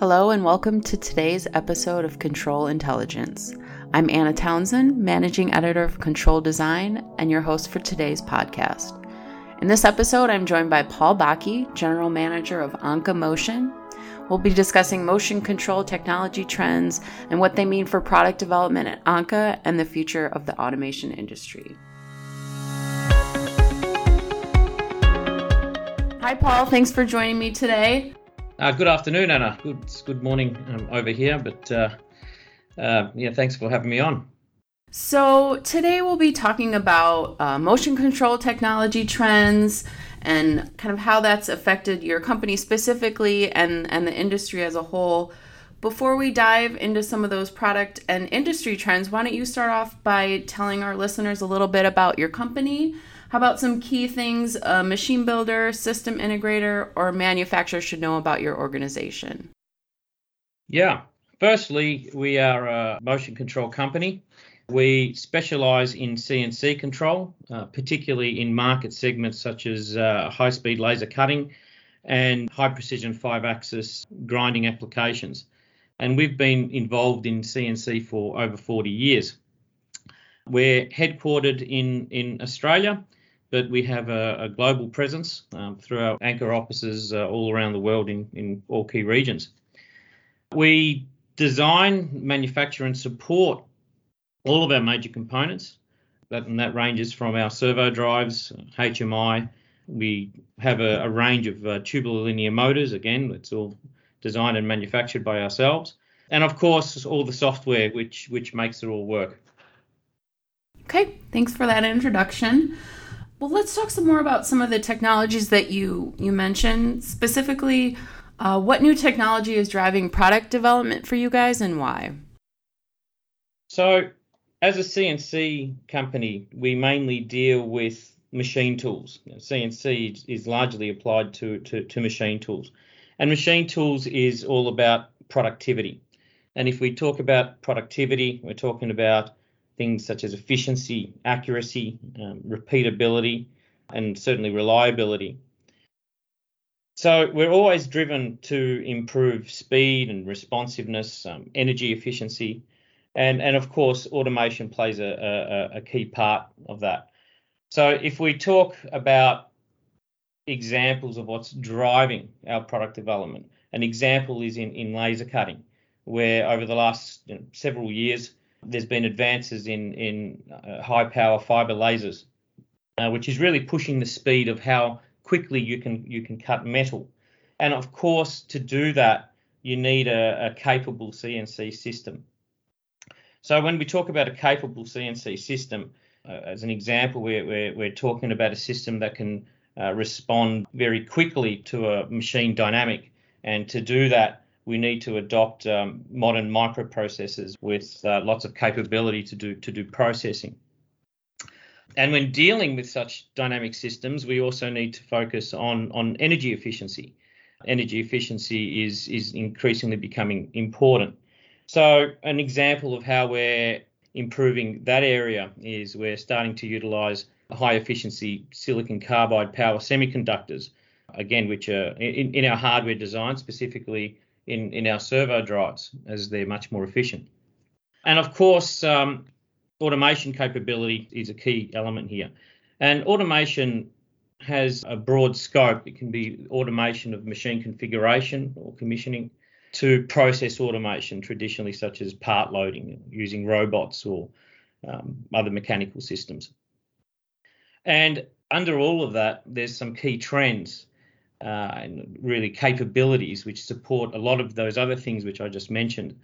Hello, and welcome to today's episode of Control Intelligence. I'm Anna Townsend, Managing Editor of Control Design, and your host for today's podcast. In this episode, I'm joined by Paul Bakke, General Manager of ANCA Motion. We'll be discussing motion control technology trends and what they mean for product development at Anka and the future of the automation industry. Hi, Paul. Thanks for joining me today. Uh, good afternoon, Anna. Good, good morning um, over here, but uh, uh, yeah, thanks for having me on. So, today we'll be talking about uh, motion control technology trends and kind of how that's affected your company specifically and, and the industry as a whole. Before we dive into some of those product and industry trends, why don't you start off by telling our listeners a little bit about your company? How about some key things a machine builder, system integrator, or manufacturer should know about your organization? Yeah. Firstly, we are a motion control company. We specialize in CNC control, uh, particularly in market segments such as uh, high speed laser cutting and high precision five axis grinding applications. And we've been involved in CNC for over 40 years. We're headquartered in, in Australia but we have a, a global presence um, through our ANCA offices uh, all around the world in, in all key regions. We design, manufacture, and support all of our major components. That, and that ranges from our servo drives, HMI. We have a, a range of uh, tubular linear motors. Again, it's all designed and manufactured by ourselves. And of course, all the software which which makes it all work. Okay, thanks for that introduction. Well, let's talk some more about some of the technologies that you you mentioned. Specifically, uh, what new technology is driving product development for you guys, and why? So, as a CNC company, we mainly deal with machine tools. CNC is largely applied to, to, to machine tools, and machine tools is all about productivity. And if we talk about productivity, we're talking about things such as efficiency, accuracy, um, repeatability, and certainly reliability. So we're always driven to improve speed and responsiveness, um, energy efficiency, and, and of course, automation plays a, a, a key part of that. So if we talk about examples of what's driving our product development, an example is in, in laser cutting, where over the last you know, several years, there's been advances in in uh, high power fiber lasers, uh, which is really pushing the speed of how quickly you can you can cut metal. And of course, to do that, you need a, a capable CNC system. So when we talk about a capable CNC system, uh, as an example, we're, we're, we're talking about a system that can uh, respond very quickly to a machine dynamic. And to do that, we need to adopt um, modern microprocessors with uh, lots of capability to do to do processing. And when dealing with such dynamic systems, we also need to focus on on energy efficiency. Energy efficiency is is increasingly becoming important. So an example of how we're improving that area is we're starting to utilize high efficiency silicon carbide power semiconductors, again, which are in, in our hardware design, specifically in, in our servo drives as they're much more efficient. And of course, um, automation capability is a key element here. And automation has a broad scope. It can be automation of machine configuration or commissioning to process automation, traditionally such as part loading using robots or um, other mechanical systems. And under all of that, there's some key trends uh, and really capabilities which support a lot of those other things which I just mentioned.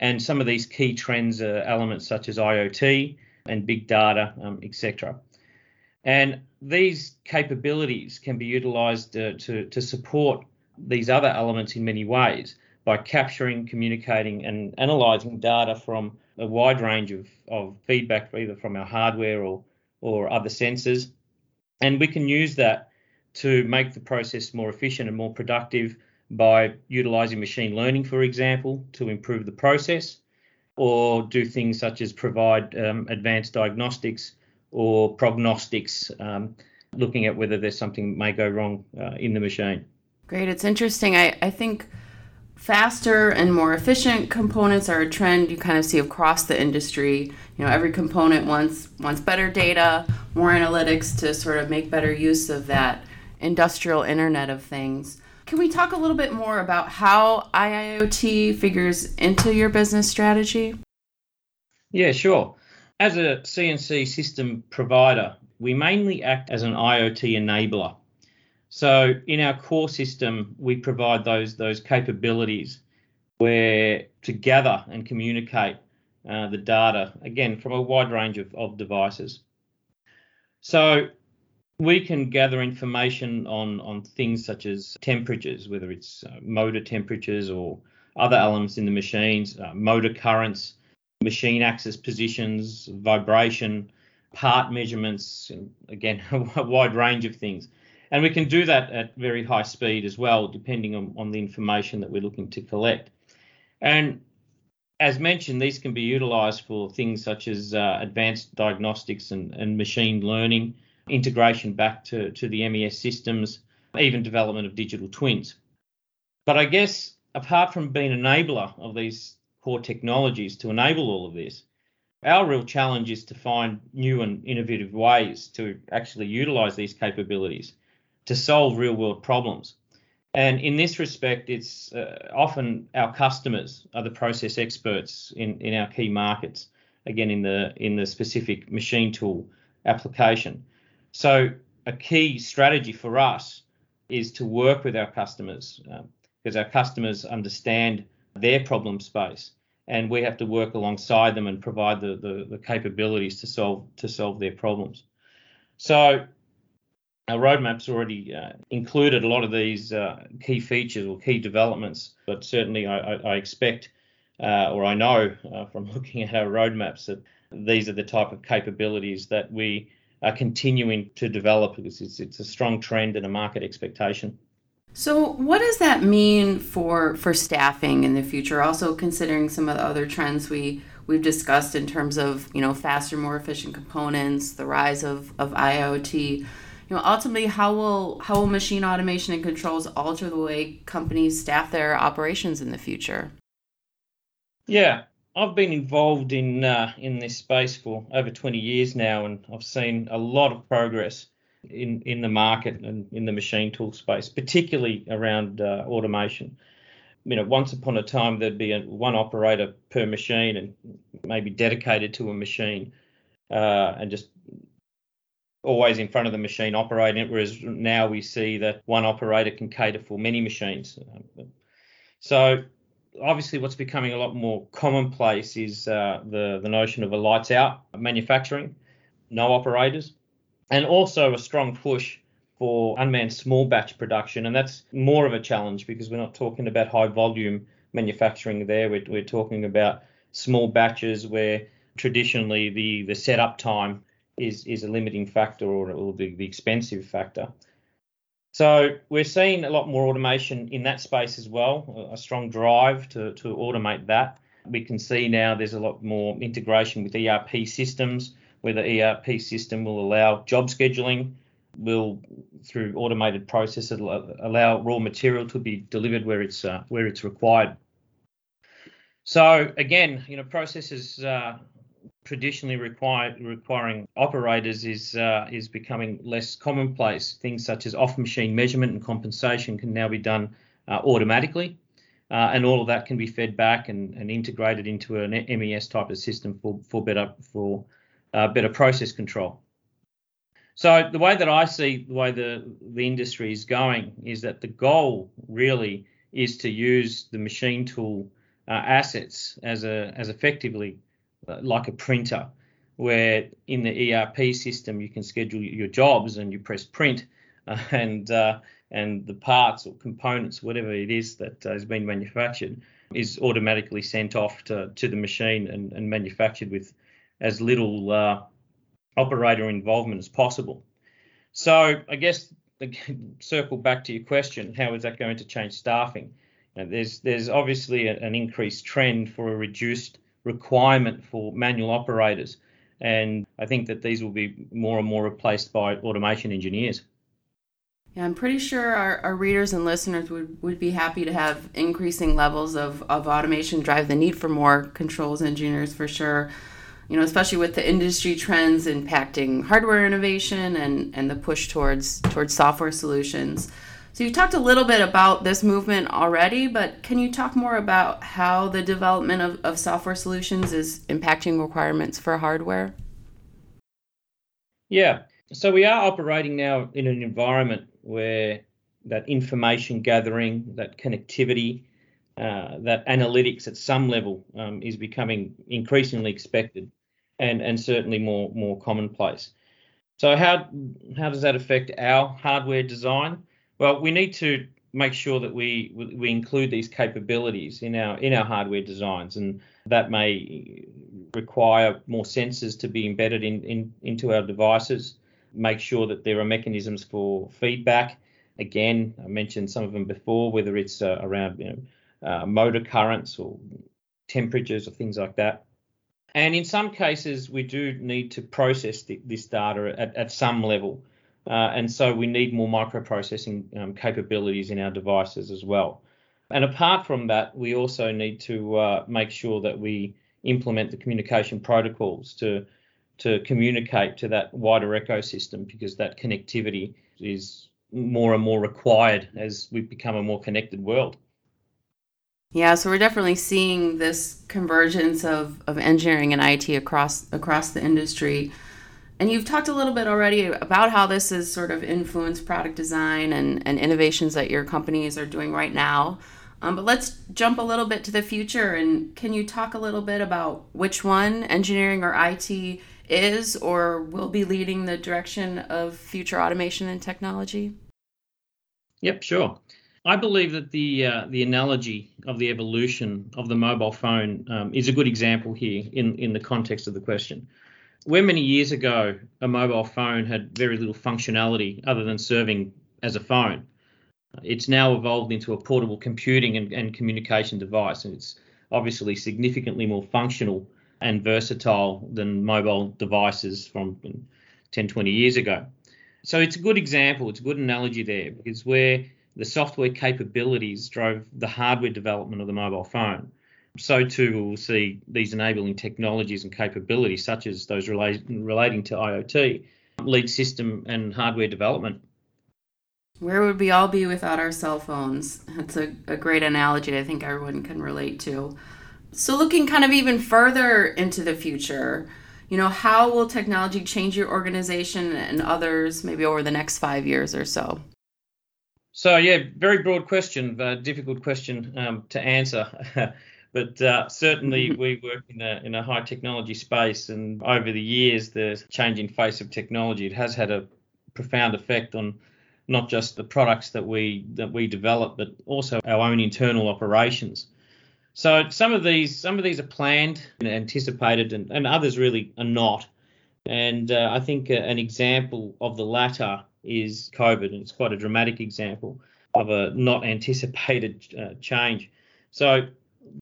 And some of these key trends are elements such as IoT and big data, um, etc. And these capabilities can be utilized uh, to, to support these other elements in many ways by capturing, communicating, and analyzing data from a wide range of, of feedback, either from our hardware or, or other sensors. And we can use that to make the process more efficient and more productive by utilizing machine learning, for example, to improve the process, or do things such as provide um, advanced diagnostics or prognostics, um, looking at whether there's something may go wrong uh, in the machine. Great. It's interesting. I, I think faster and more efficient components are a trend you kind of see across the industry. You know, every component wants wants better data, more analytics to sort of make better use of that industrial internet of things. Can we talk a little bit more about how IIoT figures into your business strategy? Yeah, sure. As a CNC system provider, we mainly act as an IoT enabler. So in our core system, we provide those those capabilities where to gather and communicate uh, the data again from a wide range of, of devices. So we can gather information on on things such as temperatures, whether it's uh, motor temperatures or other elements in the machines, uh, motor currents, machine axis positions, vibration, part measurements, again a wide range of things. And we can do that at very high speed as well, depending on, on the information that we're looking to collect. And as mentioned, these can be utilized for things such as uh, advanced diagnostics and, and, machine learning, integration back to, to the MES systems, even development of digital twins. But I guess apart from being an enabler of these core technologies to enable all of this, our real challenge is to find new and innovative ways to actually utilize these capabilities to solve real world problems. And in this respect, it's uh, often our customers are the process experts in, in our key markets, again, in the, in the specific machine tool application. So, a key strategy for us is to work with our customers um, because our customers understand their problem space and we have to work alongside them and provide the, the, the capabilities to solve to solve their problems. So our roadmap's already uh, included a lot of these uh, key features or key developments, but certainly I, I expect uh, or I know uh, from looking at our roadmaps that these are the type of capabilities that we are continuing to develop because it's, it's a strong trend and a market expectation. So, what does that mean for for staffing in the future? Also, considering some of the other trends we we've discussed in terms of you know faster, more efficient components, the rise of of IoT you know ultimately how will how will machine automation and controls alter the way companies staff their operations in the future? Yeah. I've been involved in uh, in this space for over 20 years now and i've seen a lot of progress in in the market and in the machine tool space particularly around uh, automation. You know once upon a time there'd be a, one operator per machine and maybe dedicated to a machine uh, and just always in front of the machine operating it, whereas now we see that one operator can cater for many machines. So obviously what's becoming a lot more commonplace is uh, the, the notion of a lights out manufacturing, no operators, and also a strong push for unmanned small batch production. And that's more of a challenge because we're not talking about high volume manufacturing there. We're, we're talking about small batches where traditionally the, the setup time is is a limiting factor or, or the, the expensive factor. So we're seeing a lot more automation in that space as well, a strong drive to, to automate that. We can see now there's a lot more integration with ERP systems, where the ERP system will allow job scheduling, will through automated processes allow raw material to be delivered where it's uh, where it's required. So again, you know, processes uh, traditionally require, requiring operators is uh, is becoming less commonplace. Things such as off-machine measurement and compensation can now be done uh, automatically, uh, and all of that can be fed back and, and integrated into an MES type of system for for better for uh, better process control. So the way that I see the way the the industry is going is that the goal really is to use the machine tool uh, assets as a as effectively like a printer, where in the ERP system you can schedule your jobs and you press print, uh, and uh, and the parts or components, whatever it is that uh, has been manufactured, is automatically sent off to, to the machine and, and manufactured with as little uh, operator involvement as possible. So I guess circle back to your question, how is that going to change staffing? there's there's obviously a, an increased trend for a reduced requirement for manual operators. And I think that these will be more and more replaced by automation engineers. Yeah, I'm pretty sure our, our readers and listeners would, would be happy to have increasing levels of, of automation drive the need for more controls engineers for sure. You know, especially with the industry trends impacting hardware innovation and, and the push towards towards software solutions. So you talked a little bit about this movement already, but can you talk more about how the development of, of software solutions is impacting requirements for hardware? Yeah. So we are operating now in an environment where that information gathering, that connectivity, uh, that analytics at some level um, is becoming increasingly expected and, and certainly more more commonplace. So how how does that affect our hardware design? Well, we need to make sure that we we include these capabilities in our in our hardware designs, and that may require more sensors to be embedded in, in into our devices make sure that there are mechanisms for feedback. Again, I mentioned some of them before, whether it's uh, around you know, uh, motor currents or temperatures or things like that. And in some cases, we do need to process the, this data at, at some level. Uh, and so we need more microprocessing um, capabilities in our devices as well. And apart from that, we also need to uh, make sure that we implement the communication protocols to to communicate to that wider ecosystem because that connectivity is more and more required as we become a more connected world. Yeah, so we're definitely seeing this convergence of, of engineering and IT across across the industry. And you've talked a little bit already about how this has sort of influenced product design and, and innovations that your companies are doing right now. Um, but let's jump a little bit to the future. And can you talk a little bit about which one, engineering or IT, is or will be leading the direction of future automation and technology? Yep, sure. I believe that the uh, the analogy of the evolution of the mobile phone um, is a good example here in in the context of the question. Where many years ago a mobile phone had very little functionality other than serving as a phone, it's now evolved into a portable computing and, and communication device, and it's obviously significantly more functional and versatile than mobile devices from 10, 20 years ago. So it's a good example, it's a good analogy there because where the software capabilities drove the hardware development of the mobile phone, so too we'll see these enabling technologies and capabilities, such as those relate, relating to IoT, lead system and hardware development. Where would we all be without our cell phones? That's a, a great analogy I think everyone can relate to. So, looking kind of even further into the future, you know, how will technology change your organization and others maybe over the next five years or so? So, yeah, very broad question, difficult question um, to answer. but uh, certainly we work in a, in a high technology space, and over the years, the changing face of technology it has had a profound effect on not just the products that we that we develop, but also our own internal operations. So some of these some of these are planned and anticipated, and, and others really are not. And uh, I think uh, an example of the latter is COVID, and it's quite a dramatic example of a not anticipated uh, change. So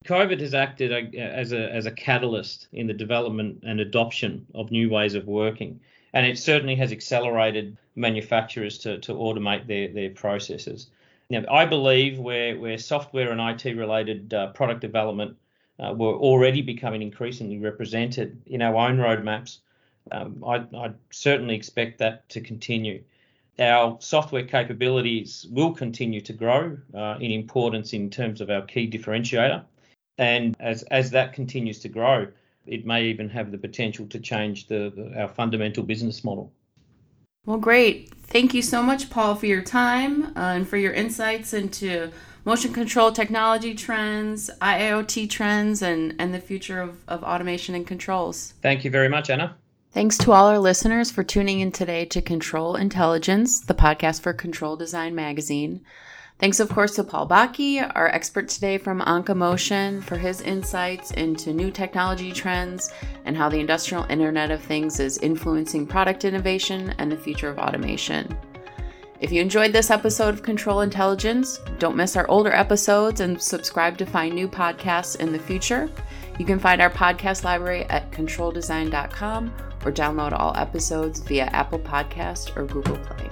COVID has acted as a as a catalyst in the development and adoption of new ways of working, and it certainly has accelerated manufacturers to to automate their their processes. Now, I believe where, where software and IT related uh, product development uh, were already becoming increasingly represented in our own roadmaps, um, I, I certainly expect that to continue. Our software capabilities will continue to grow uh, in importance in terms of our key differentiator. And as, as that continues to grow, it may even have the potential to change the, the, our fundamental business model. Well, great. Thank you so much, Paul, for your time uh, and for your insights into motion control technology trends, IoT trends, and, and the future of, of automation and controls. Thank you very much, Anna. Thanks to all our listeners for tuning in today to Control Intelligence, the podcast for Control Design Magazine. Thanks, of course, to Paul Bakke, our expert today from ANCA Motion, for his insights into new technology trends and how the industrial Internet of Things is influencing product innovation and the future of automation. If you enjoyed this episode of Control Intelligence, don't miss our older episodes and subscribe to find new podcasts in the future. You can find our podcast library at controldesign.com or download all episodes via Apple Podcast or Google Play.